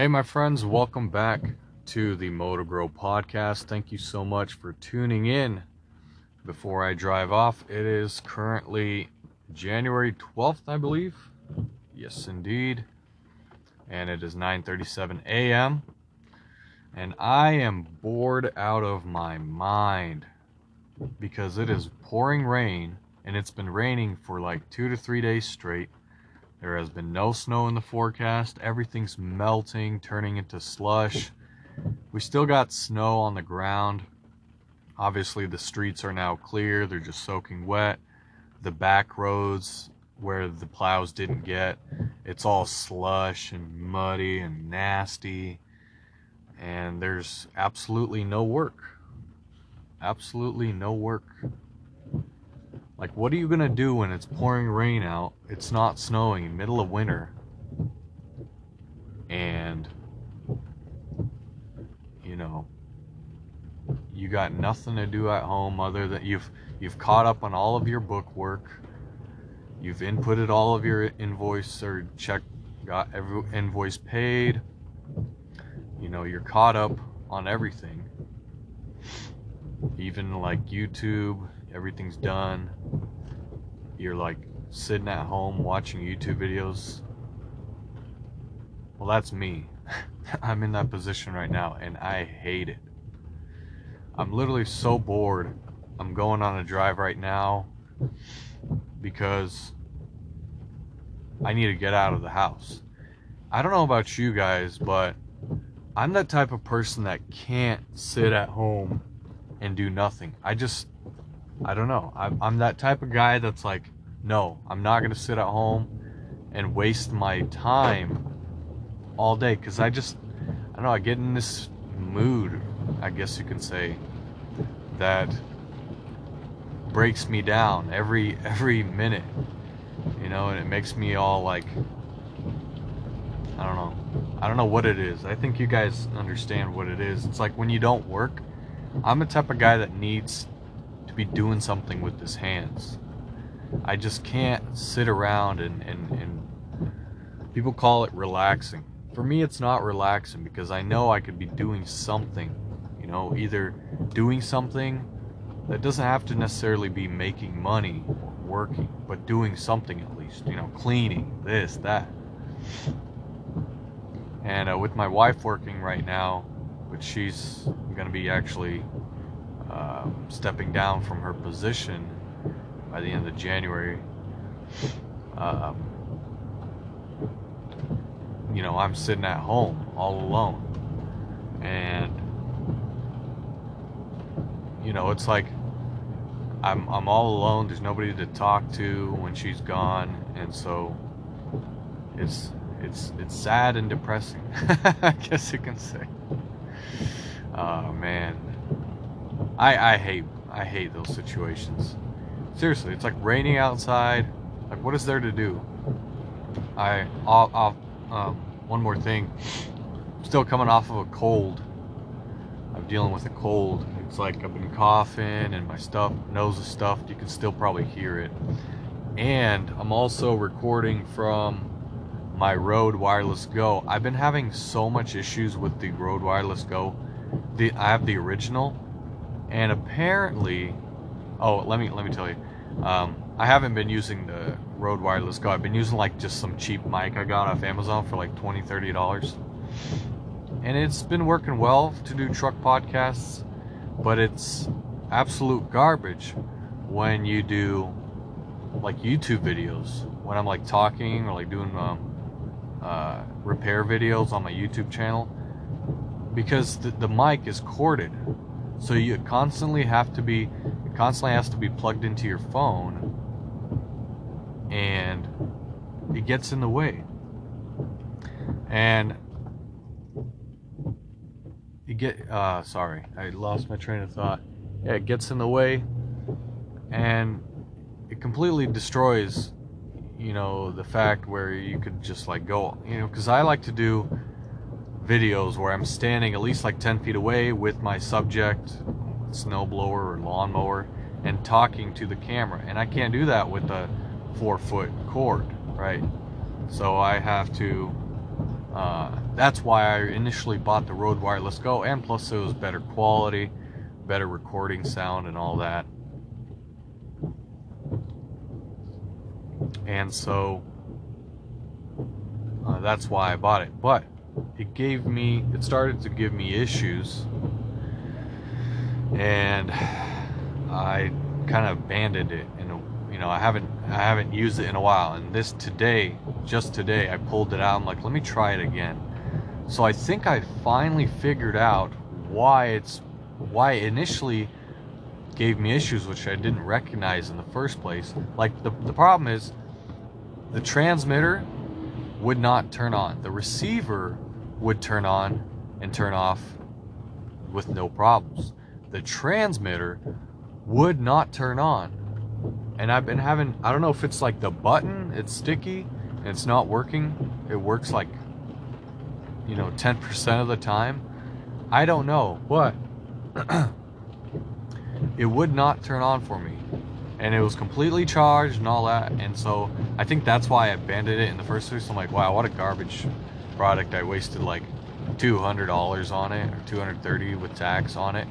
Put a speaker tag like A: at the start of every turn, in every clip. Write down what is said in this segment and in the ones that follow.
A: Hey, my friends, welcome back to the Motor Grow podcast. Thank you so much for tuning in. Before I drive off, it is currently January 12th, I believe. Yes, indeed. And it is 9:37 a.m. And I am bored out of my mind because it is pouring rain and it's been raining for like 2 to 3 days straight there has been no snow in the forecast. Everything's melting, turning into slush. We still got snow on the ground. Obviously, the streets are now clear, they're just soaking wet. The back roads where the plows didn't get, it's all slush and muddy and nasty. And there's absolutely no work. Absolutely no work. Like, what are you gonna do when it's pouring rain out? It's not snowing, middle of winter, and you know, you got nothing to do at home other than you've you've caught up on all of your book work. You've inputted all of your invoice or check, got every invoice paid. You know, you're caught up on everything. Even like YouTube, everything's done. You're like sitting at home watching YouTube videos. Well, that's me. I'm in that position right now and I hate it. I'm literally so bored. I'm going on a drive right now because I need to get out of the house. I don't know about you guys, but I'm that type of person that can't sit at home and do nothing. I just I don't know. I'm, I'm that type of guy that's like, no, I'm not going to sit at home and waste my time all day because I just, I don't know, I get in this mood, I guess you can say, that breaks me down every every minute you know and it makes me all like i don't know. I don't know what it is. I think you guys understand what it is. It's like when you don't work i'm the type of guy that needs to be doing something with his hands. I just can't sit around and, and, and people call it relaxing. For me, it's not relaxing because I know I could be doing something, you know, either doing something that doesn't have to necessarily be making money or working, but doing something at least, you know, cleaning, this, that. And uh, with my wife working right now, which she's going to be actually um, stepping down from her position by the end of January. Um, you know, I'm sitting at home all alone. And, you know, it's like I'm, I'm all alone. There's nobody to talk to when she's gone. And so it's, it's, it's sad and depressing, I guess you can say. Oh, man. I I hate I hate those situations. Seriously, it's like raining outside. Like, what is there to do? I off, off um, one more thing. still coming off of a cold. I'm dealing with a cold. It's like I've been coughing and my stuff nose is stuffed. You can still probably hear it. And I'm also recording from my Rode Wireless Go. I've been having so much issues with the Rode Wireless Go. The I have the original and apparently, oh, let me let me tell you, um, I haven't been using the Rode Wireless Go. I've been using like just some cheap mic I got off Amazon for like 20 30 dollars, and it's been working well to do truck podcasts, but it's absolute garbage when you do like YouTube videos. When I'm like talking or like doing um, uh, repair videos on my YouTube channel, because the, the mic is corded so you constantly have to be, it constantly has to be plugged into your phone, and it gets in the way. And you get, uh, sorry, I lost my train of thought. Yeah, it gets in the way, and it completely destroys, you know, the fact where you could just like go, you know, because I like to do videos where I'm standing at least like 10 feet away with my subject, snowblower or lawnmower, and talking to the camera. And I can't do that with a four foot cord, right? So I have to uh, that's why I initially bought the Rode Wireless Go, and plus it was better quality, better recording sound, and all that. And so uh, that's why I bought it. But it gave me, it started to give me issues, and I kind of abandoned it. And you know, I haven't, I haven't used it in a while. And this today, just today, I pulled it out. I'm like, let me try it again. So I think I finally figured out why it's, why it initially gave me issues which I didn't recognize in the first place. Like the the problem is, the transmitter would not turn on. The receiver would turn on and turn off with no problems. The transmitter would not turn on. And I've been having, I don't know if it's like the button, it's sticky and it's not working. It works like, you know, 10% of the time. I don't know, but it would not turn on for me and it was completely charged and all that. And so I think that's why I abandoned it in the first place. I'm like, wow, what a garbage product. I wasted like $200 on it or 230 with tax on it.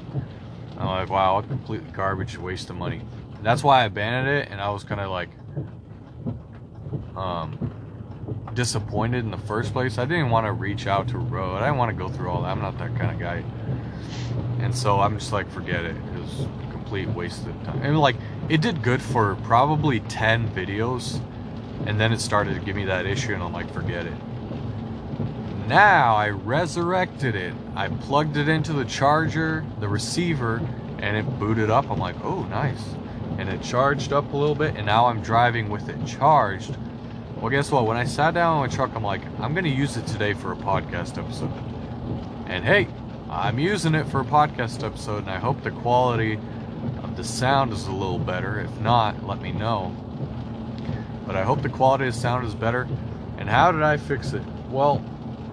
A: I'm like, wow, what complete garbage waste of money. And that's why I abandoned it. And I was kind of like, um, disappointed in the first place. I didn't want to reach out to Rode I didn't want to go through all that. I'm not that kind of guy. And so I'm just like, forget it. It was a complete waste of time. And like, it did good for probably 10 videos, and then it started to give me that issue, and I'm like, forget it. Now I resurrected it. I plugged it into the charger, the receiver, and it booted up. I'm like, oh, nice. And it charged up a little bit, and now I'm driving with it charged. Well, guess what? When I sat down on my truck, I'm like, I'm to use it today for a podcast episode. And hey, I'm using it for a podcast episode, and I hope the quality the sound is a little better. If not, let me know. But I hope the quality of sound is better. And how did I fix it? Well,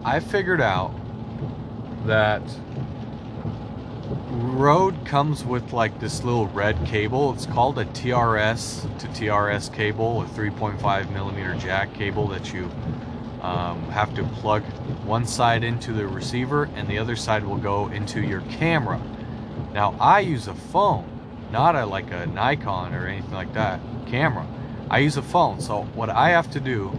A: I figured out that Rode comes with like this little red cable. It's called a TRS to TRS cable, a 3.5 millimeter jack cable that you um, have to plug one side into the receiver and the other side will go into your camera. Now, I use a phone not a like a Nikon or anything like that camera. I use a phone. So what I have to do,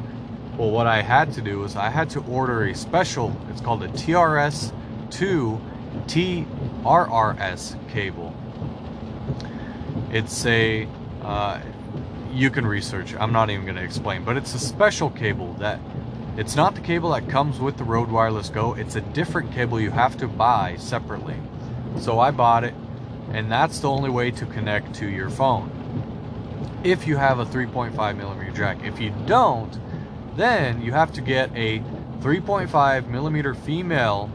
A: well, what I had to do is I had to order a special. It's called a TRS to TRRS cable. It's a uh, you can research. I'm not even going to explain, but it's a special cable that it's not the cable that comes with the Rode Wireless Go. It's a different cable you have to buy separately. So I bought it and that's the only way to connect to your phone. If you have a 3.5 millimeter jack. If you don't then you have to get a 3.5 millimeter female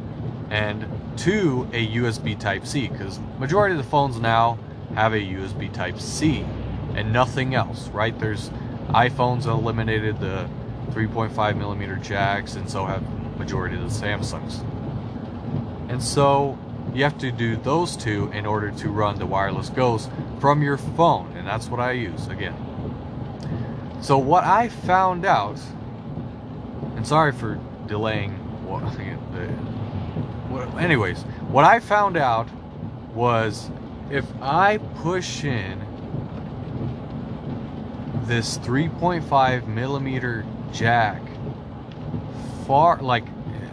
A: and to a USB type C. Because majority of the phones now have a USB type C and nothing else right? There's iPhones eliminated the 3.5 millimeter jacks and so have majority of the Samsungs. And so you have to do those two in order to run the wireless Ghost from your phone, and that's what I use again. So what I found out, and sorry for delaying. What, uh, anyways, what I found out was if I push in this 3.5 millimeter jack far, like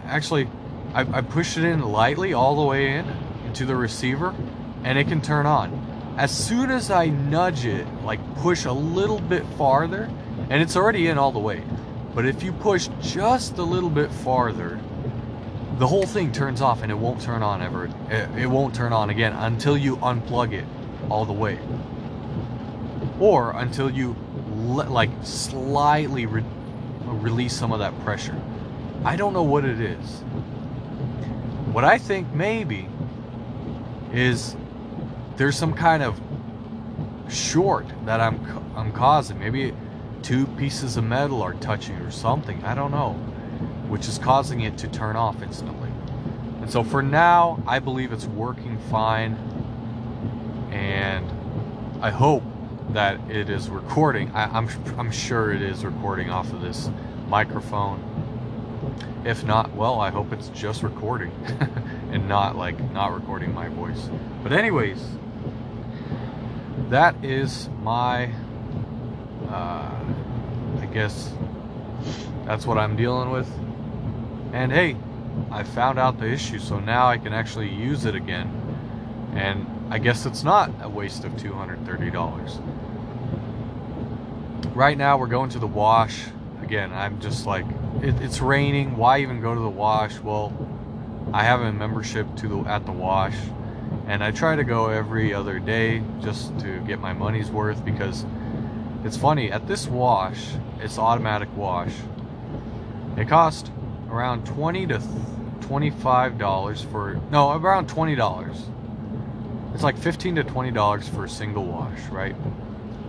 A: actually I, I push it in lightly all the way in into the receiver and it can turn on. As soon as I nudge it, like push a little bit farther, and it's already in all the way, but if you push just a little bit farther, the whole thing turns off and it won't turn on ever. It, it won't turn on again until you unplug it all the way. Or until you le- like slightly re- release some of that pressure. I don't know what it is. What I think maybe is there's some kind of short that I'm I'm causing. Maybe two pieces of metal are touching or something. I don't know, which is causing it to turn off instantly. And so for now, I believe it's working fine, and I hope that it is recording. I, I'm I'm sure it is recording off of this microphone If not, well, I hope it's just recording and not like not recording my voice. But anyways, that is my uh, I guess that's what I'm dealing with. And hey, I found out the issue, so now I can actually use it again. And I guess it's not a waste of $230. Right now, we're going to the wash. Again, I'm just like, it, it's raining. Why even go to the wash? Well, I have a membership to the at the wash, and I try to go every other day just to get my money's worth because it's funny at this wash, it's automatic wash. It cost around 20 to 25 dollars for no around 20 dollars it's like 15 to 20 dollars for a single wash right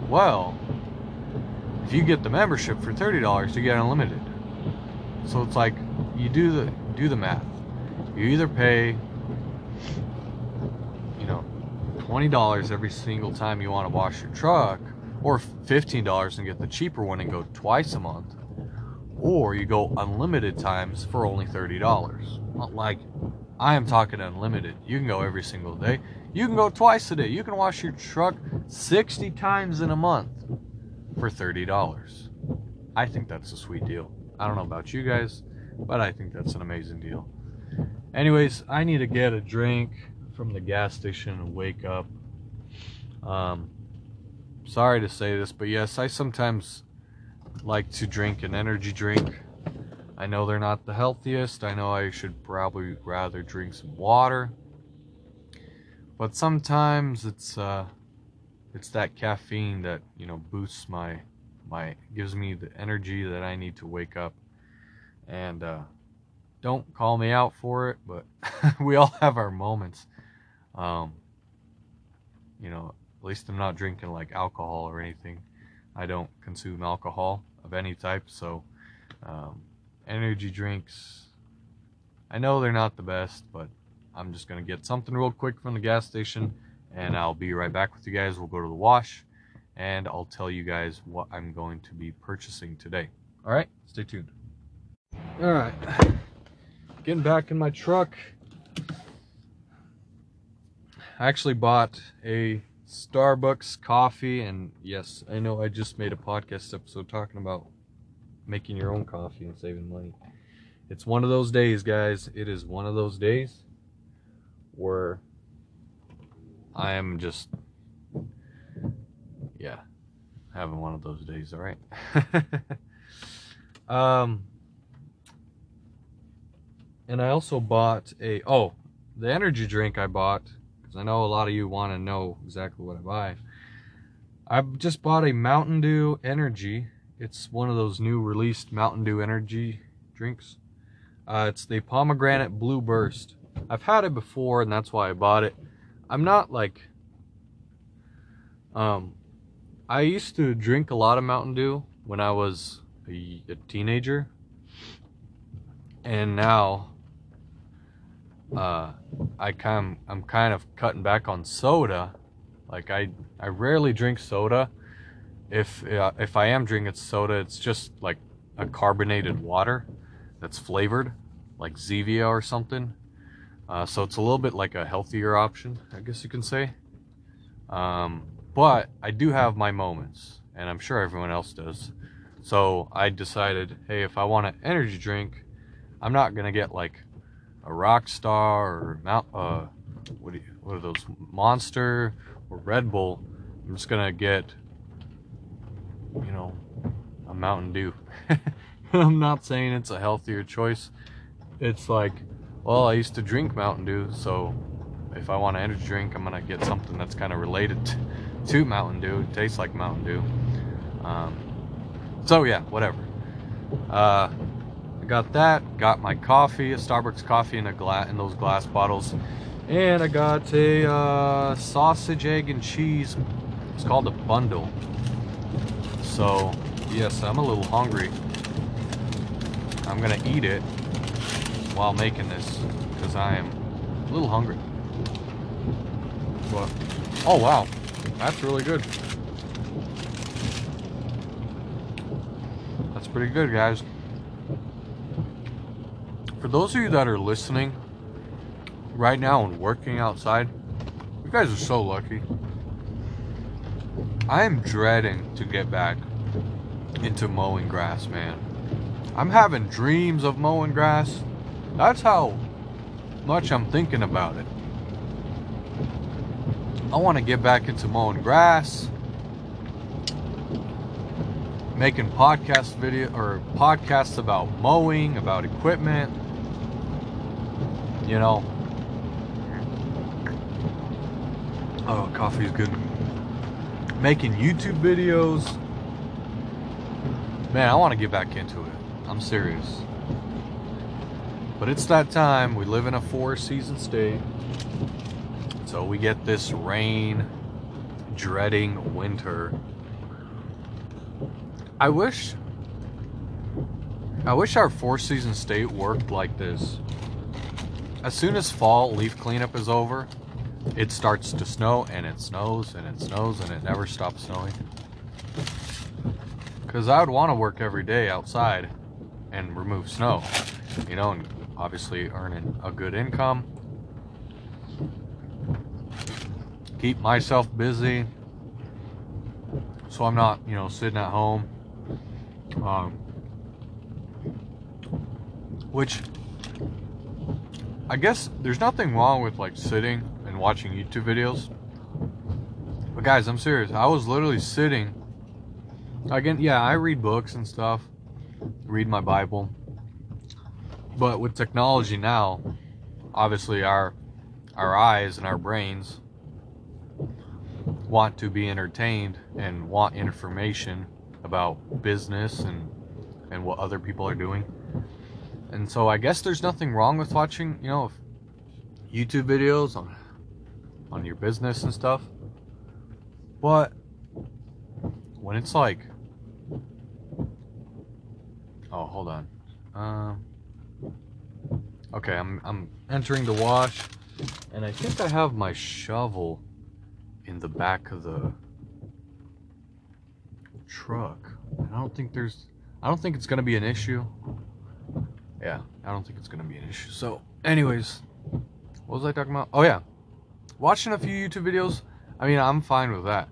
A: well if you get the membership for 30 dollars you get unlimited so it's like you do the do the math you either pay you know 20 dollars every single time you want to wash your truck or 15 dollars and get the cheaper one and go twice a month or you go unlimited times for only $30. Like, I am talking unlimited. You can go every single day. You can go twice a day. You can wash your truck 60 times in a month for $30. I think that's a sweet deal. I don't know about you guys, but I think that's an amazing deal. Anyways, I need to get a drink from the gas station and wake up. Um, sorry to say this, but yes, I sometimes like to drink an energy drink. I know they're not the healthiest. I know I should probably rather drink some water. But sometimes it's uh it's that caffeine that, you know, boosts my my gives me the energy that I need to wake up. And uh don't call me out for it, but we all have our moments. Um you know, at least I'm not drinking like alcohol or anything. I don't consume alcohol of any type, so um, energy drinks. I know they're not the best, but I'm just gonna get something real quick from the gas station, and I'll be right back with you guys. We'll go to the wash, and I'll tell you guys what I'm going to be purchasing today. All right, stay tuned. All right, getting back in my truck. I actually bought a Starbucks coffee, and yes, I know I just made a podcast episode talking about making your own coffee and saving money. It's one of those days, guys. It is one of those days where I am just, yeah, having one of those days, all right? um, and I also bought a, oh, the energy drink I bought because I know a lot of you want to know exactly what I buy. I just bought a Mountain Dew Energy. It's one of those new released Mountain Dew Energy drinks. Uh, it's the Pomegranate Blue Burst. I've had it before, and that's why I bought it. I'm not like, um, I used to drink a lot of Mountain Dew when I was a, a teenager, and now uh, I kind I'm kind of cutting back on soda. Like I I rarely drink soda. If uh, if I am drinking soda, it's just like a carbonated water that's flavored, like Zevia or something. Uh, so it's a little bit like a healthier option, I guess you can say. Um, but I do have my moments, and I'm sure everyone else does. So I decided, hey, if I want an energy drink, I'm not gonna get like a Rockstar or Mount, uh, what, you, what are those, Monster or Red Bull, I'm just gonna get, you know, a Mountain Dew. I'm not saying it's a healthier choice. It's like, well, I used to drink Mountain Dew, so if I want an energy drink, I'm gonna get something that's kind of related to Mountain Dew. It tastes like Mountain Dew. Um, so yeah, whatever. Uh, I got that. Got my coffee, a Starbucks coffee in a glass in those glass bottles, and I got a uh, sausage, egg, and cheese. It's called a bundle. So yes, I'm a little hungry. I'm gonna eat it while making this because I am a little hungry. But oh wow, that's really good. That's pretty good, guys. For those of you that are listening right now and working outside, you guys are so lucky. I am dreading to get back into mowing grass, man. I'm having dreams of mowing grass. That's how much I'm thinking about it. I want to get back into mowing grass, making podcast video or podcasts about mowing, about equipment. You know. Oh, coffee's good. Making YouTube videos. Man, I want to get back into it. I'm serious. But it's that time. We live in a four season state. So we get this rain, dreading winter. I wish I wish our four season state worked like this. As soon as fall leaf cleanup is over, it starts to snow and it snows and it snows and it never stops snowing. Cuz I would want to work every day outside and remove snow, you know, and obviously earning a good income keep myself busy so I'm not, you know, sitting at home. Um, which I guess there's nothing wrong with like sitting and watching YouTube videos. But guys, I'm serious. I was literally sitting. Again, yeah, I read books and stuff, read my Bible. But with technology now, obviously our our eyes and our brains want to be entertained and want information about business and and what other people are doing. And so I guess there's nothing wrong with watching, you know, YouTube videos on on your business and stuff. But when it's like Oh, hold on. Um Okay, I'm I'm entering the wash and I think I have my shovel in the back of the truck. I don't think there's I don't think it's gonna be an issue. Yeah, I don't think it's gonna be an issue. So anyways, what was I talking about? Oh yeah. Watching a few YouTube videos, I mean I'm fine with that.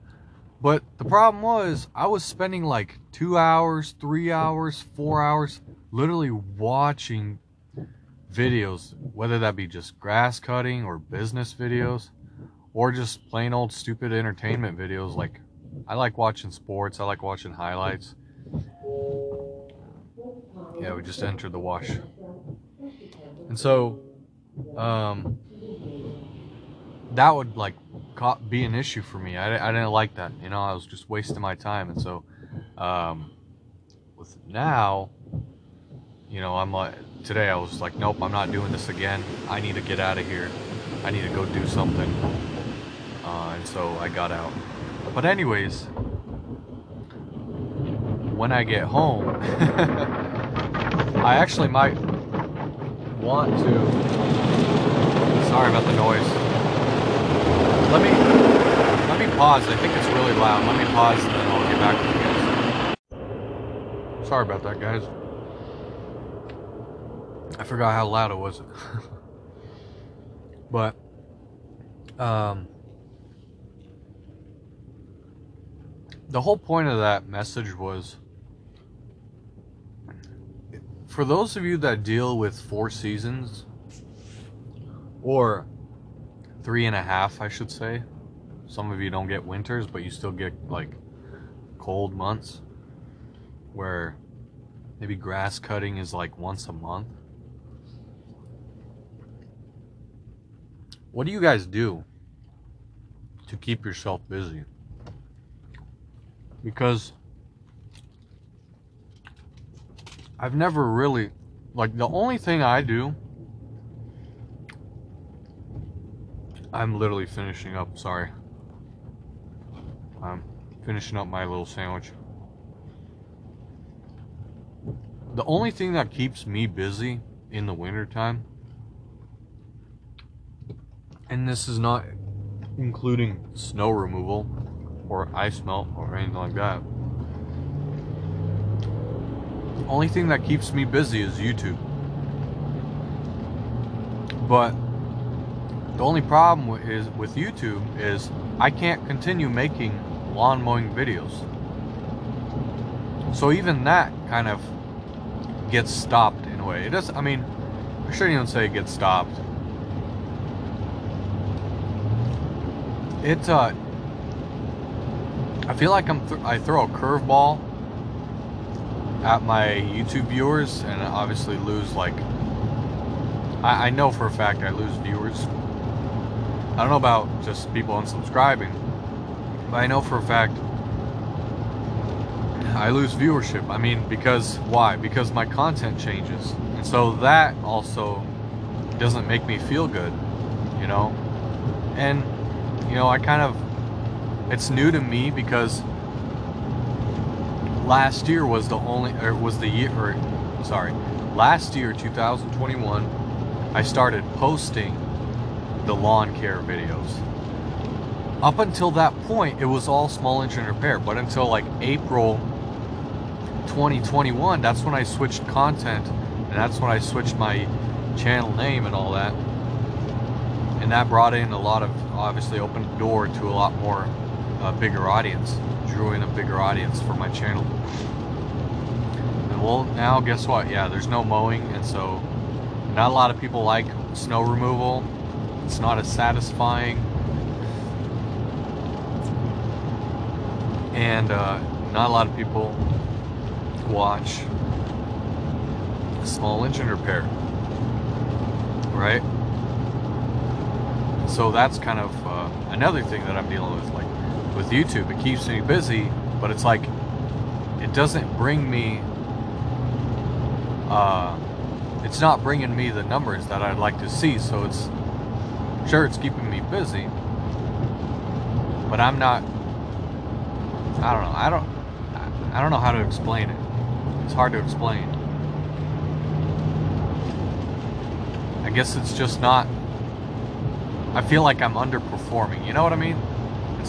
A: But the problem was I was spending like two hours, three hours, four hours literally watching videos, whether that be just grass cutting or business videos or just plain old stupid entertainment videos. Like, I like watching sports, I like watching highlights. Yeah, we just entered the wash. And so, um, that would like be an issue for me. I, I didn't like that. You know, I was just wasting my time. And so, um, with now, you know, I'm like, today I was like, nope, I'm not doing this again. I need to get out of here. I need to go do something uh, and so I got out. But anyways, when I get home, I actually might want to. Sorry about the noise. Let me let me pause. I think it's really loud. Let me pause and then I'll get back to you guys. Sorry about that, guys. I forgot how loud it was. but um the whole point of that message was for those of you that deal with four seasons or three and a half, I should say. Some of you don't get winters, but you still get like cold months where maybe grass cutting is like once a month. What do you guys do to keep yourself busy? Because I've never really like the only thing I do I'm literally finishing up, sorry. I'm finishing up my little sandwich. The only thing that keeps me busy in the wintertime and this is not including snow removal or ice melt or anything like that. The only thing that keeps me busy is YouTube. But the only problem is with YouTube is I can't continue making lawn mowing videos. So even that kind of gets stopped in a way. It does. I mean, I shouldn't even say it gets stopped. It. Uh, I feel like I'm. Th- I throw a curveball at my YouTube viewers, and I obviously lose like. I, I know for a fact I lose viewers. I don't know about just people unsubscribing, but I know for a fact I lose viewership. I mean, because why? Because my content changes. And so that also doesn't make me feel good, you know? And, you know, I kind of, it's new to me because last year was the only, or was the year, or sorry, last year, 2021, I started posting the lawn care videos. Up until that point, it was all small engine repair, but until like April 2021, that's when I switched content and that's when I switched my channel name and all that. And that brought in a lot of, obviously, opened the door to a lot more uh, bigger audience, drew in a bigger audience for my channel. And well, now guess what? Yeah, there's no mowing, and so not a lot of people like snow removal. It's not as satisfying. And uh, not a lot of people watch small engine repair. Right? So that's kind of uh, another thing that I'm dealing with. Like with YouTube, it keeps me busy, but it's like it doesn't bring me. Uh, it's not bringing me the numbers that I'd like to see. So it's sure it's keeping me busy, but I'm not. I don't know. I don't. I don't know how to explain it. It's hard to explain. I guess it's just not. I feel like I'm underperforming. You know what I mean?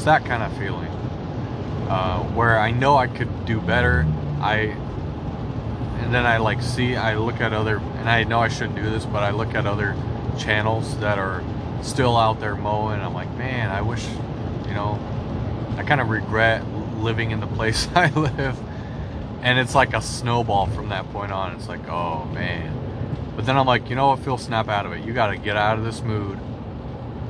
A: It's that kind of feeling. Uh, where I know I could do better. I. And then I like see, I look at other, and I know I shouldn't do this, but I look at other channels that are still out there mowing. I'm like, man, I wish, you know, I kind of regret living in the place I live and it's like a snowball from that point on. It's like, oh man. But then I'm like, you know what, Phil, snap out of it. You got to get out of this mood.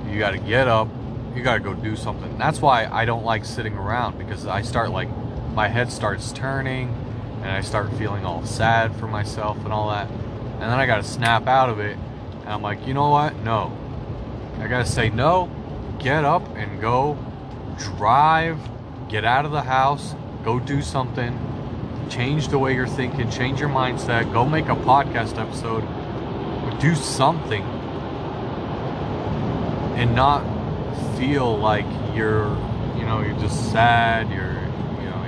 A: You got to get up. You got to go do something. That's why I don't like sitting around because I start like, my head starts turning and I start feeling all sad for myself and all that. And then I got to snap out of it. And I'm like, you know what? No. I got to say no, get up and go drive, get out of the house, go do something change the way you're thinking, change your mindset, go make a podcast episode, do something, and not feel like you're, you know, you're just sad, you're, you know,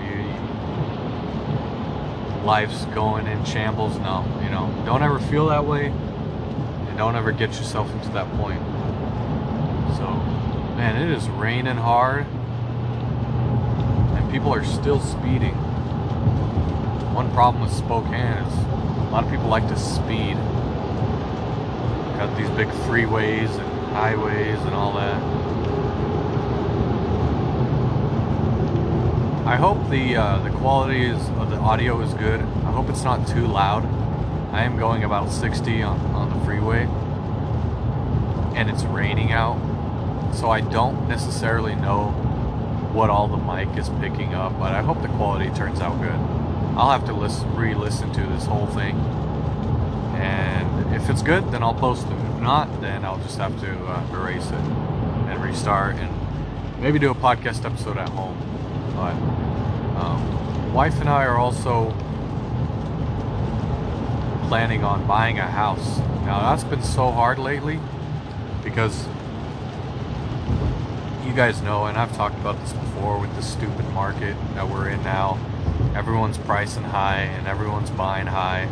A: you, life's going in shambles. No, you know, don't ever feel that way, and don't ever get yourself into that point. So, man, it is raining hard, and people are still speeding one problem with Spokane is a lot of people like to speed. Got these big freeways and highways and all that. I hope the uh, the quality is, of the audio is good. I hope it's not too loud. I am going about 60 on, on the freeway, and it's raining out, so I don't necessarily know what all the mic is picking up, but I hope the quality turns out good. I'll have to listen, re-listen to this whole thing, and if it's good, then I'll post it. If not, then I'll just have to uh, erase it and restart, and maybe do a podcast episode at home. But um, wife and I are also planning on buying a house. Now that's been so hard lately because you guys know, and I've talked about this before with the stupid market that we're in now everyone's pricing high and everyone's buying high.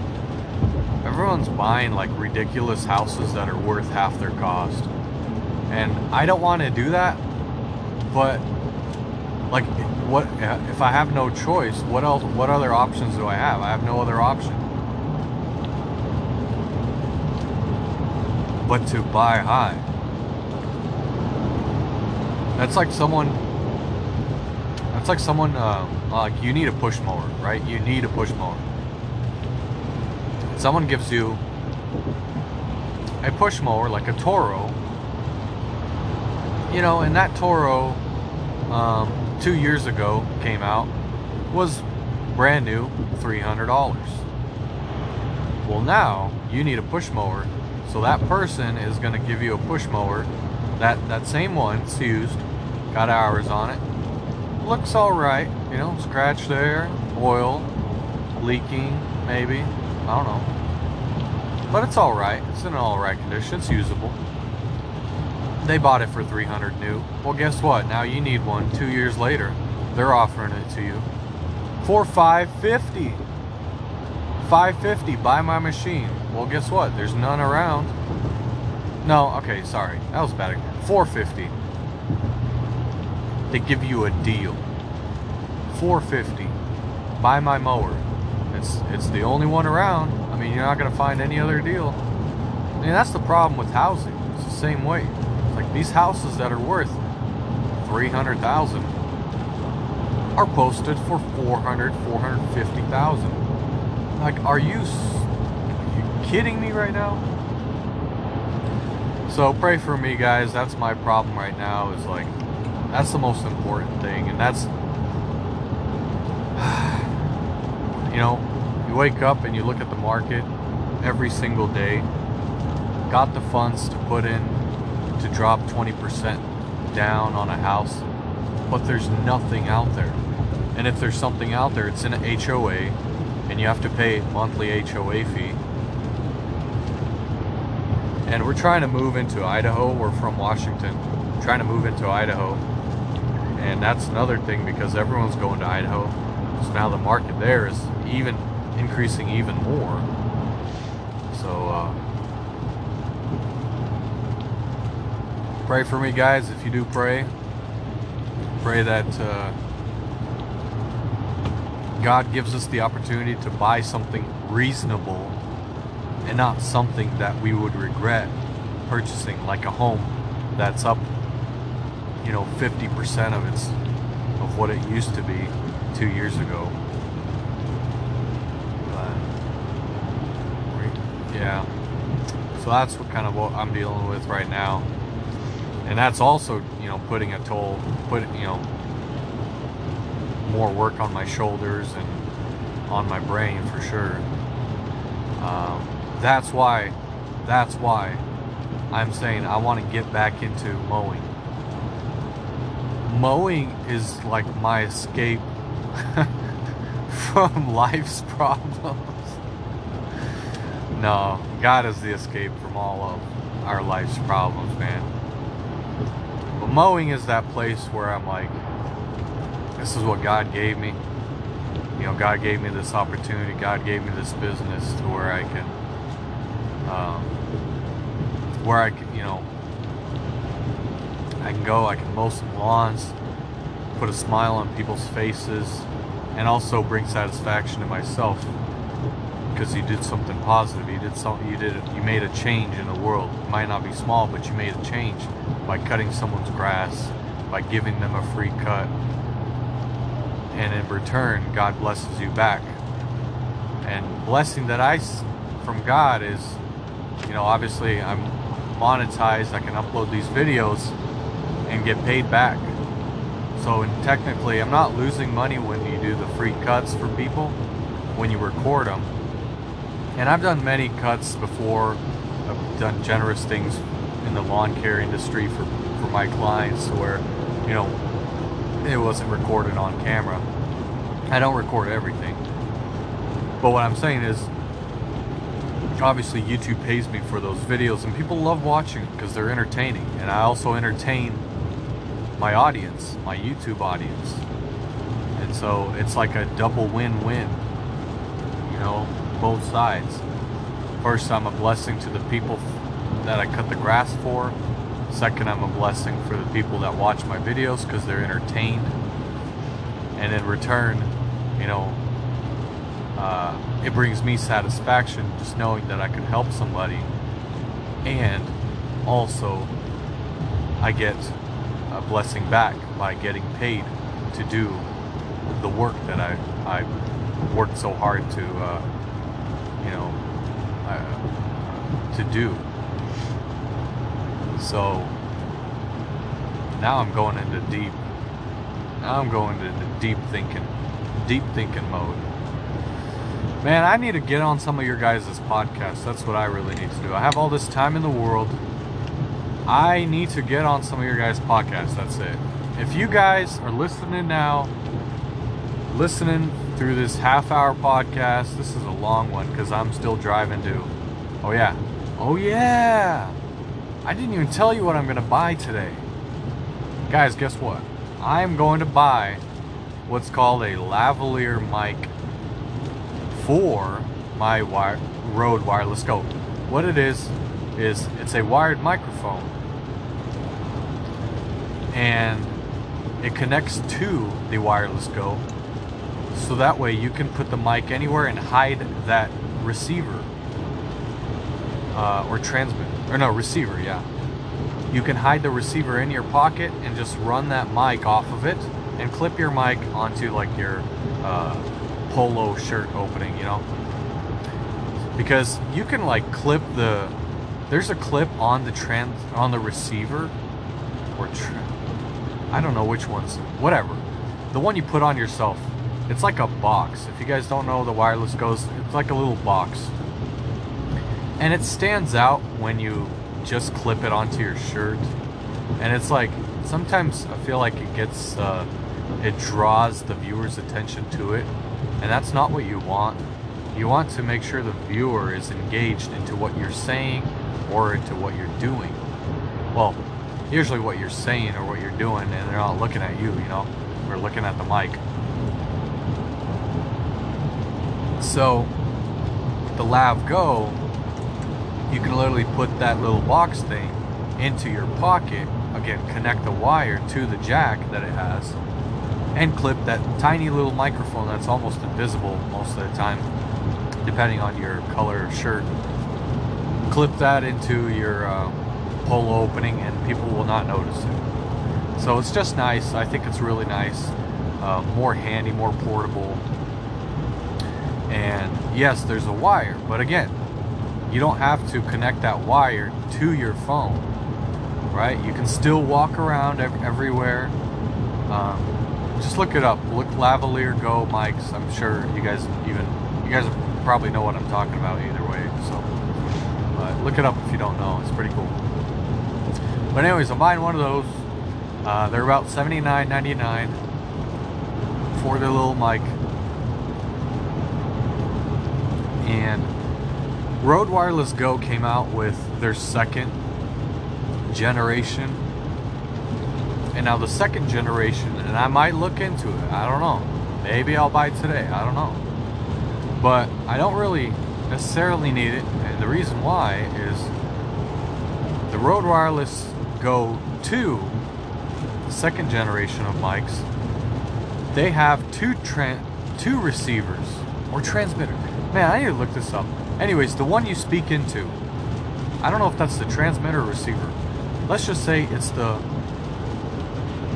A: Everyone's buying like ridiculous houses that are worth half their cost. And I don't want to do that, but like what if I have no choice, what else what other options do I have? I have no other option. but to buy high. That's like someone. That's like someone. Uh, like you need a push mower, right? You need a push mower. Someone gives you a push mower like a Toro. You know, and that Toro, um, two years ago came out, was brand new, three hundred dollars. Well, now you need a push mower, so that person is going to give you a push mower. That that same one, it's used, got hours on it. Looks all right, you know, scratch there, oil, leaking, maybe. I don't know. But it's all right. It's in all right condition. It's usable. They bought it for 300 new. Well, guess what? Now you need one. Two years later, they're offering it to you for 550. 550. Buy my machine. Well, guess what? There's none around. No, okay, sorry. That was bad. 450. They give you a deal. 450. Buy my mower. It's it's the only one around. I mean, you're not gonna find any other deal. I mean, that's the problem with housing. It's the same way. These houses that are worth 300,000 are posted for 400, 450,000. Like, are you, are you kidding me right now? So pray for me, guys. That's my problem right now. Is like, that's the most important thing, and that's, you know, you wake up and you look at the market every single day. Got the funds to put in to drop 20% down on a house, but there's nothing out there. And if there's something out there, it's in an HOA, and you have to pay monthly HOA fee. And we're trying to move into Idaho. We're from Washington, trying to move into Idaho. And that's another thing because everyone's going to Idaho. So now the market there is even increasing even more. So, uh, pray for me, guys. If you do pray, pray that uh, God gives us the opportunity to buy something reasonable and not something that we would regret purchasing, like a home that's up, you know, 50% of its of what it used to be two years ago. Yeah. So that's what kind of what I'm dealing with right now. And that's also, you know, putting a toll, put, you know, more work on my shoulders and on my brain for sure. Um, that's why, that's why I'm saying I want to get back into mowing. Mowing is like my escape from life's problems. No, God is the escape from all of our life's problems, man. Mowing is that place where I'm like, this is what God gave me. You know, God gave me this opportunity. God gave me this business to where I can, um, where I can, you know, I can go. I can mow some lawns, put a smile on people's faces, and also bring satisfaction to myself because you did something positive. You did something. You did. You made a change in the world. It might not be small, but you made a change by cutting someone's grass, by giving them a free cut, and in return, God blesses you back. And blessing that I from God is, you know, obviously I'm monetized. I can upload these videos and get paid back. So technically, I'm not losing money when you do the free cuts for people when you record them. And I've done many cuts before. I've done generous things in the lawn care industry for, for my clients where, you know, it wasn't recorded on camera. I don't record everything. But what I'm saying is, obviously YouTube pays me for those videos and people love watching because they're entertaining. And I also entertain my audience, my YouTube audience. And so it's like a double win-win, you know, both sides. First, I'm a blessing to the people that I cut the grass for. Second, I'm a blessing for the people that watch my videos because they're entertained. And in return, you know, uh, it brings me satisfaction just knowing that I can help somebody and also I get a blessing back by getting paid to do the work that I I worked so hard to uh, uh, to do. So now I'm going into deep. Now I'm going into deep thinking, deep thinking mode. Man, I need to get on some of your guys' podcasts. That's what I really need to do. I have all this time in the world. I need to get on some of your guys' podcasts. That's it. If you guys are listening now, listening through this half hour podcast, this is a long one because I'm still driving to. Oh, yeah. Oh, yeah. I didn't even tell you what I'm going to buy today. Guys, guess what? I'm going to buy what's called a lavalier mic for my wire, Rode Wireless Go. What it is, is it's a wired microphone. And it connects to the wireless go so that way you can put the mic anywhere and hide that receiver uh, or transmit or no receiver yeah you can hide the receiver in your pocket and just run that mic off of it and clip your mic onto like your uh, polo shirt opening you know because you can like clip the there's a clip on the trans on the receiver or tra- I don't know which ones, whatever. The one you put on yourself. It's like a box. If you guys don't know the wireless goes, it's like a little box. And it stands out when you just clip it onto your shirt. And it's like, sometimes I feel like it gets, uh, it draws the viewer's attention to it. And that's not what you want. You want to make sure the viewer is engaged into what you're saying or into what you're doing. Well, usually what you're saying or what you're doing, and they're not looking at you, you know, or looking at the mic. So, the Lav Go, you can literally put that little box thing into your pocket. Again, connect the wire to the jack that it has, and clip that tiny little microphone that's almost invisible most of the time, depending on your color shirt. Clip that into your uh, polo opening and people will not notice it. So it's just nice. I think it's really nice. Uh, more handy, more portable. And yes, there's a wire, but again, you don't have to connect that wire to your phone, right? You can still walk around ev- everywhere. Um, just look it up. Look lavalier go mics. I'm sure you guys even you guys probably know what I'm talking about either way. So, but look it up if you don't know. It's pretty cool. But anyways, I'm buying one of those. Uh, they're about $79.99 for their little mic. And Rode Wireless Go came out with their second generation. And now the second generation, and I might look into it. I don't know. Maybe I'll buy today. I don't know. But I don't really necessarily need it. And the reason why is the Rode Wireless go to the second generation of mics, they have two two receivers or transmitter. Man, I need to look this up. Anyways, the one you speak into, I don't know if that's the transmitter or receiver. Let's just say it's the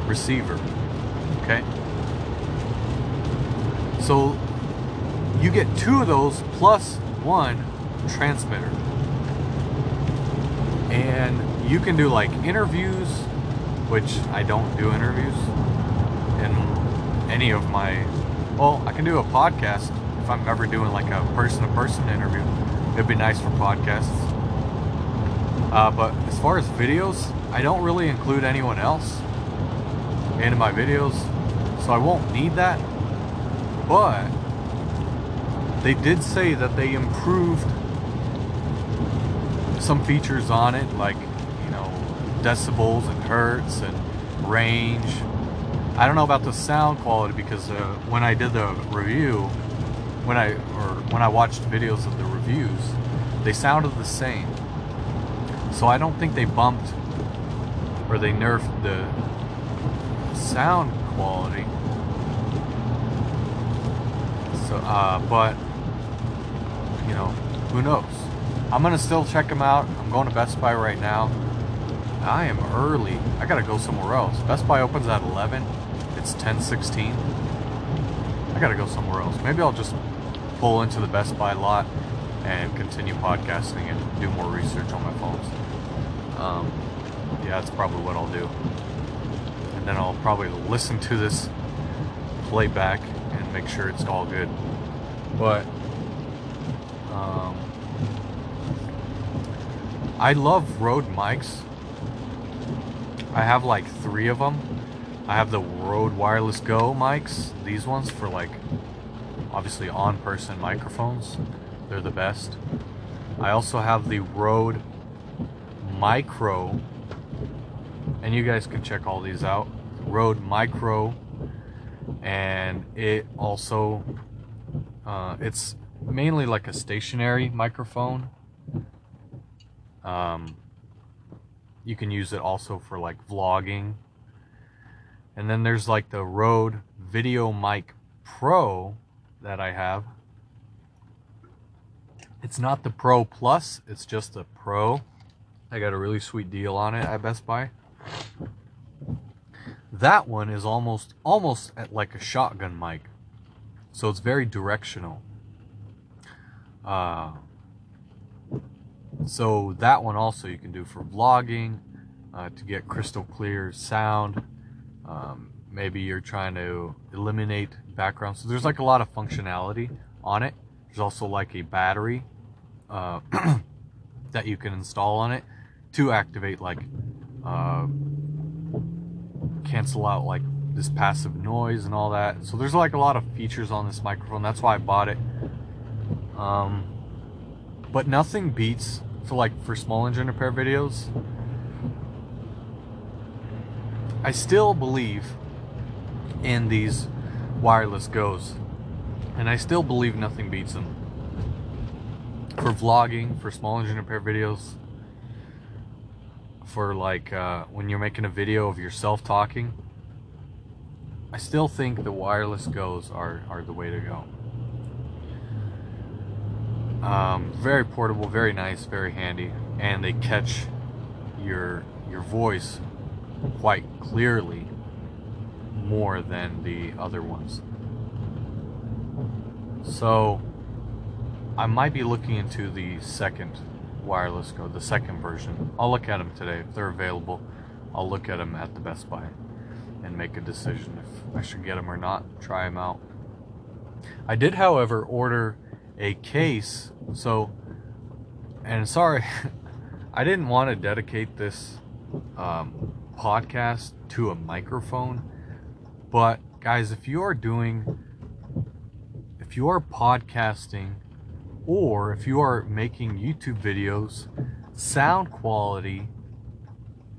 A: receiver. Okay? So you get two of those plus one transmitter. And you can do like interviews, which I don't do interviews in any of my. Well, I can do a podcast if I'm ever doing like a person to person interview. It'd be nice for podcasts. Uh, but as far as videos, I don't really include anyone else into my videos, so I won't need that. But they did say that they improved some features on it, like you know, decibels and hertz and range. I don't know about the sound quality because uh, when I did the review, when I or when I watched videos of the reviews, they sounded the same. So I don't think they bumped or they nerfed the sound quality. So, uh, but you know, who knows? I'm gonna still check them out. I'm going to Best Buy right now. I am early. I gotta go somewhere else. Best Buy opens at 11. It's 10:16. I gotta go somewhere else. Maybe I'll just pull into the Best Buy lot and continue podcasting and do more research on my phones. Um, yeah, that's probably what I'll do. And then I'll probably listen to this playback and make sure it's all good. But um, I love Rode mics. I have like three of them. I have the Rode Wireless Go mics. These ones for like obviously on-person microphones. They're the best. I also have the Rode Micro, and you guys can check all these out. Rode Micro, and it also uh, it's mainly like a stationary microphone. Um, you can use it also for like vlogging. And then there's like the Rode Video Mic Pro that I have. It's not the Pro Plus, it's just the Pro. I got a really sweet deal on it at Best Buy. That one is almost almost at like a shotgun mic. So it's very directional. Uh, so that one also you can do for vlogging uh, to get crystal clear sound. Um, maybe you're trying to eliminate background. So there's like a lot of functionality on it. There's also like a battery uh, that you can install on it to activate like uh, cancel out like this passive noise and all that. So there's like a lot of features on this microphone. That's why I bought it. Um, but nothing beats for like for small engine repair videos. I still believe in these wireless goes, and I still believe nothing beats them for vlogging, for small engine repair videos, for like uh, when you're making a video of yourself talking. I still think the wireless goes are, are the way to go. Um, very portable, very nice, very handy, and they catch your your voice quite clearly more than the other ones. So I might be looking into the second wireless go, the second version. I'll look at them today if they're available. I'll look at them at the Best Buy and make a decision if I should get them or not. Try them out. I did, however, order a case. So, and sorry, I didn't want to dedicate this um, podcast to a microphone, but guys, if you are doing, if you are podcasting, or if you are making YouTube videos, sound quality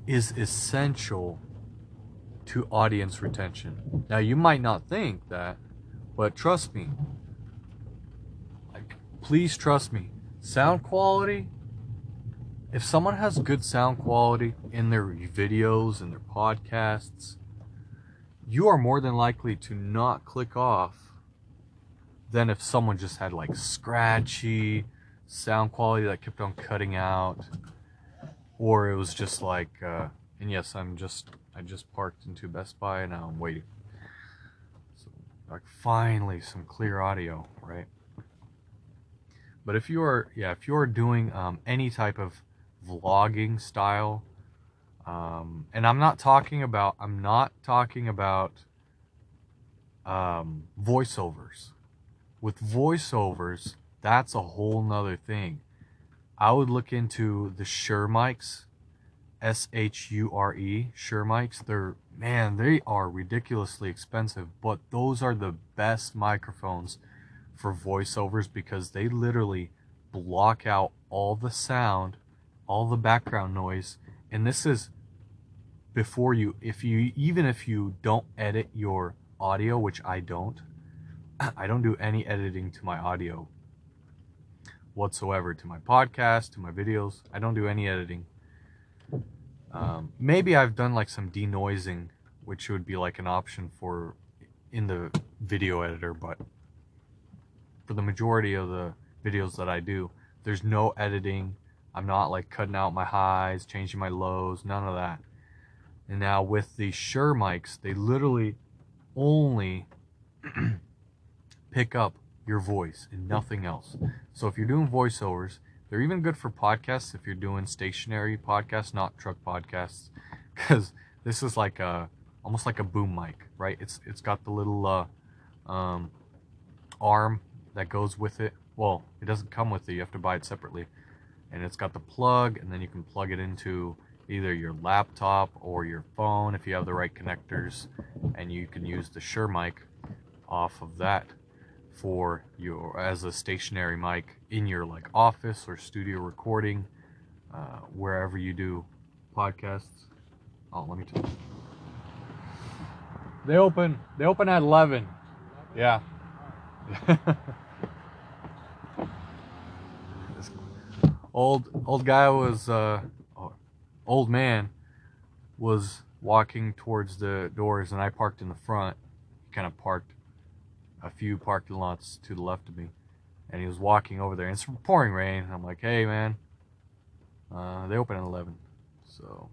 A: is essential to audience retention. Now, you might not think that, but trust me, please trust me. Sound quality, if someone has good sound quality in their videos and their podcasts, you are more than likely to not click off than if someone just had like scratchy sound quality that kept on cutting out or it was just like uh, and yes i'm just i just parked into best buy and now i'm waiting. So like finally some clear audio right? But if you are, yeah, if you are doing um, any type of vlogging style, um, and I'm not talking about, I'm not talking about um, voiceovers. With voiceovers, that's a whole nother thing. I would look into the Shure mics, S H U R E, Shure mics. They're, man, they are ridiculously expensive, but those are the best microphones for voiceovers because they literally block out all the sound, all the background noise. And this is before you, if you, even if you don't edit your audio, which I don't, I don't do any editing to my audio whatsoever to my podcast, to my videos. I don't do any editing. Um, maybe I've done like some denoising, which would be like an option for in the video editor, but for the majority of the videos that I do, there's no editing. I'm not like cutting out my highs, changing my lows, none of that. And now with the Shure mics, they literally only pick up your voice and nothing else. So if you're doing voiceovers, they're even good for podcasts if you're doing stationary podcasts, not truck podcasts, because this is like a almost like a boom mic, right? It's it's got the little uh, um, arm that goes with it. Well, it doesn't come with it. You have to buy it separately, and it's got the plug, and then you can plug it into either your laptop or your phone if you have the right connectors, and you can use the Shure mic off of that for your as a stationary mic in your like office or studio recording, uh, wherever you do podcasts. Oh, let me tell you. They open. They open at eleven. Yeah. this old old guy was uh, old man was walking towards the doors, and I parked in the front. He kind of parked a few parking lots to the left of me, and he was walking over there. And it's pouring rain. I'm like, hey man, uh, they open at 11, so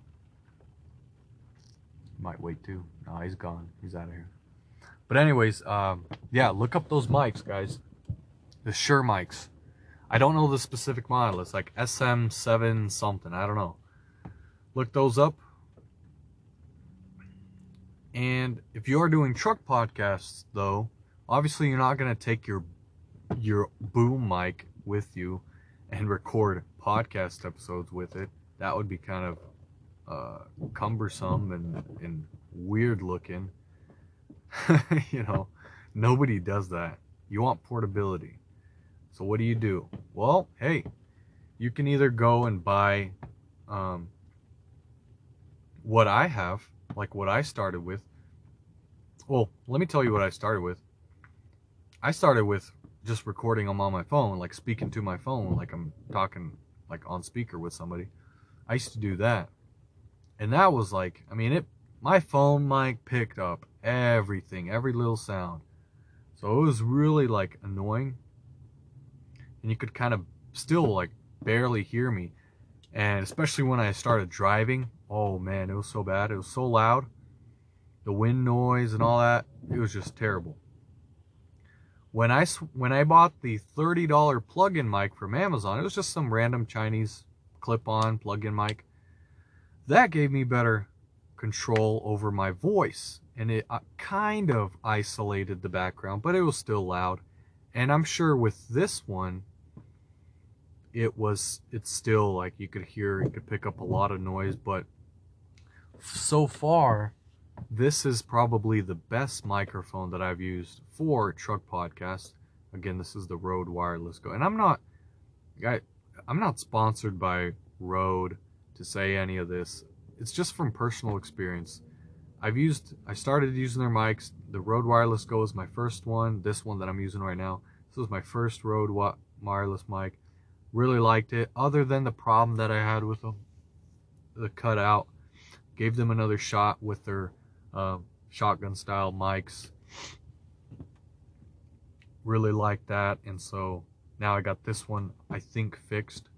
A: might wait too. No, he's gone. He's out of here. But anyways, um, yeah, look up those mics, guys. The Shure mics. I don't know the specific model. It's like SM7 something. I don't know. Look those up. And if you are doing truck podcasts, though, obviously you're not going to take your your boom mic with you and record podcast episodes with it. That would be kind of uh, cumbersome and, and weird looking. you know, nobody does that. You want portability. So what do you do? Well, hey, you can either go and buy um, what I have, like what I started with. Well, let me tell you what I started with. I started with just recording them on my phone, like speaking to my phone, like I'm talking like on speaker with somebody. I used to do that. And that was like, I mean, it my phone mic picked up everything, every little sound. So it was really like annoying. And you could kind of still like barely hear me. And especially when I started driving, oh man, it was so bad. It was so loud. The wind noise and all that, it was just terrible. When I when I bought the $30 plug-in mic from Amazon, it was just some random Chinese clip-on plug-in mic. That gave me better control over my voice and it uh, kind of isolated the background, but it was still loud. And I'm sure with this one it was it's still like you could hear you could pick up a lot of noise, but so far this is probably the best microphone that I've used for truck podcast. Again, this is the Rode Wireless Go. And I'm not I, I'm not sponsored by Rode to say any of this. It's just from personal experience. I've used I started using their mics. The Rode Wireless Go is my first one. This one that I'm using right now. This was my first Rode wireless mic. Really liked it. Other than the problem that I had with them, the cutout. Gave them another shot with their uh, shotgun style mics. Really like that, and so now I got this one, I think, fixed,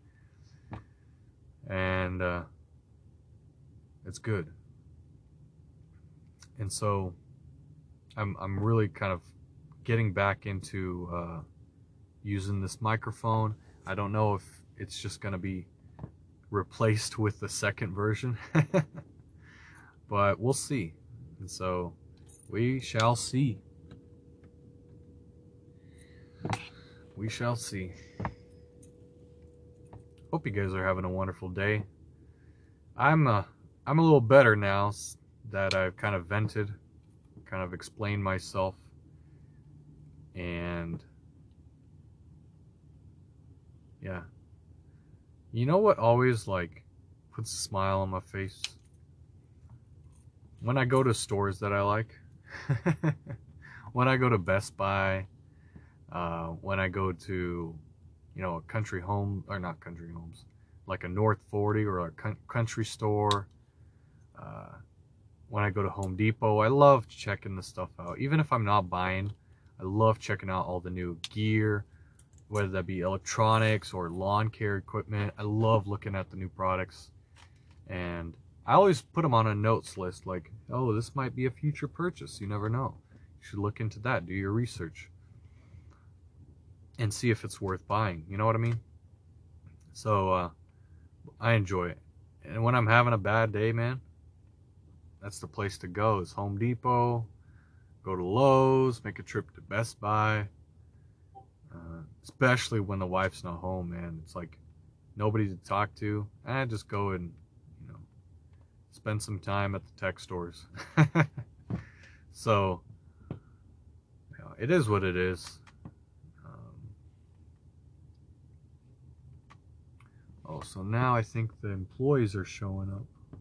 A: and uh, it's good. And so I'm I'm really kind of getting back into uh, using this microphone. I don't know if it's just gonna be replaced with the second version. but we'll see. And so we shall see. We shall see. Hope you guys are having a wonderful day. I'm uh, I'm a little better now that I've kind of vented, kind of explained myself, and yeah. You know what always like puts a smile on my face? When I go to stores that I like, when I go to Best Buy, uh, when I go to, you know, a country home, or not country homes, like a North 40 or a country store, uh, when I go to Home Depot, I love checking the stuff out. Even if I'm not buying, I love checking out all the new gear. whether that be electronics or lawn care equipment. I love looking at the new products. And I always put them on a notes list like, oh, this might be a future purchase. You never know. You should look into that, do your research, and see if it's worth buying. You know what I mean? So uh, I enjoy it. And when I'm having a bad day, man, that's the place to go is Home Depot, go to Lowe's, make a trip to Best Buy. Uh, especially when the wife's not home, man. It's like nobody to talk to. I just go and, spend some time at the tech stores. so, you know, it is what it is. Um, oh, so now I think the employees are showing up.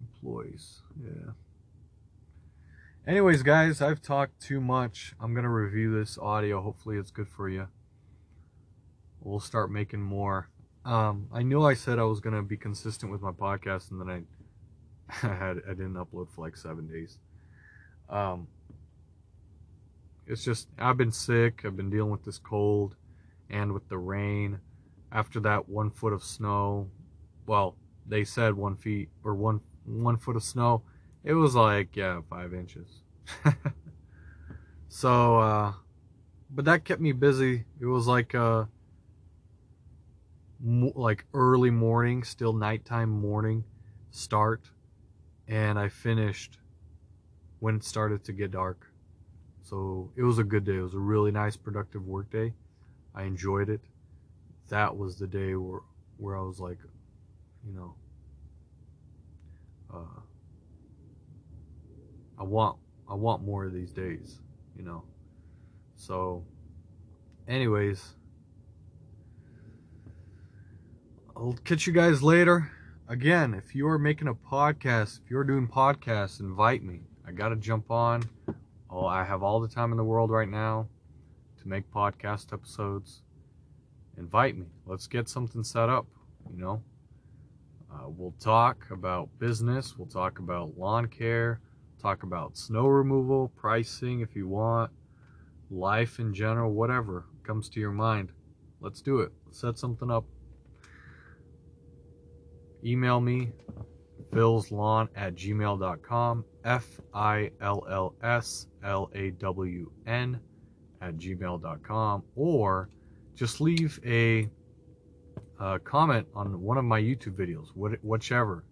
A: Employees, yeah. Anyways, guys, I've talked too much. I'm going to review this audio. Hopefully, it's good for you. We'll start making more. Um, I know I said I was to be consistent with my podcast, and then I, I, had, I didn't upload for like seven days. Um, it's just, I've been sick. I've been dealing with this cold and with the rain. After that one foot of snow, well, they said one feet or one one foot of snow it was like, yeah, five inches. so, uh, but that kept me busy. It was like, uh, like early morning, still nighttime morning start. And I finished when it started to get dark. So it was a good day. It was a really nice, productive work day. I enjoyed it. That was the day where, where I was like, you know, uh, I want I want more of these days, you know. So anyways, I'll catch you guys later. Again, if you're making a podcast, if you're doing podcasts, invite me. I got to jump on. Oh, I have all the time in the world right now to make podcast episodes. Invite me. Let's get something set up, you know. Uh, we'll talk about business, we'll talk about lawn care, talk about snow removal, pricing if you want, life in general, whatever comes to your mind. Let's do it. Let's set something up. Email me, fillslawn at gmail.com, F I L L S L A W N at gmail.com, or just leave a, a comment on one of my YouTube videos, whichever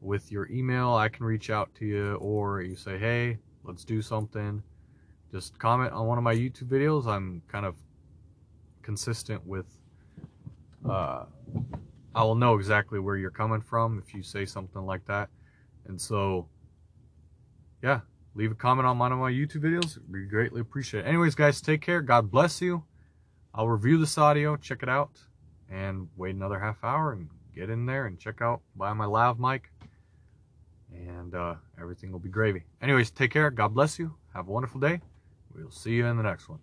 A: with your email, I can reach out to you, or you say, hey, let's do something. Just comment on one of my YouTube videos. I'm kind of consistent with, uh, I will know exactly where you're coming from if you say something like that. And so, yeah, leave a comment on one of my YouTube videos. We greatly appreciate it. Anyways, guys, take care. God bless you. I'll review this audio, check it out, and wait another half hour and get in there and check out, buy my lav mic and uh, everything will be gravy. Anyways, take care. God bless you. Have a wonderful day. We'll see you in the next one.